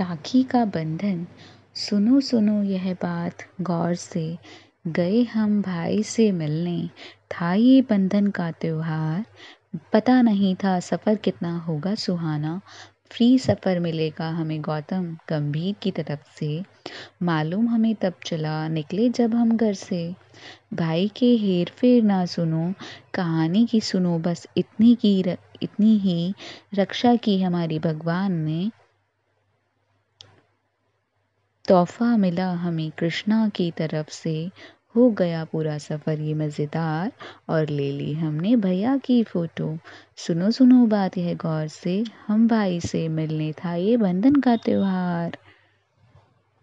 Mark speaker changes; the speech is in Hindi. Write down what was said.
Speaker 1: राखी का बंधन। सुनो सुनो यह बात गौर से। गए हम भाई से मिलने। था ये बंधन का त्यौहार। पता नहीं था सफ़र कितना होगा सुहाना। फ्री सफ़र मिलेगा हमें गौतम गंभीर की तरफ़ से। मालूम हमें तब चला निकले जब हम घर से। भाई के हेर फेर ना सुनो, कहानी की सुनो। बस इतनी की इतनी ही रक्षा की हमारी भगवान ने तोहफा मिला हमें कृष्णा की तरफ़ से। हो गया पूरा सफ़र, ये मज़ेदार। और ले ली हमने भैया की फ़ोटो। सुनो सुनो, बात है गौर से। हम भाई से मिलने था ये बंधन का त्योहार।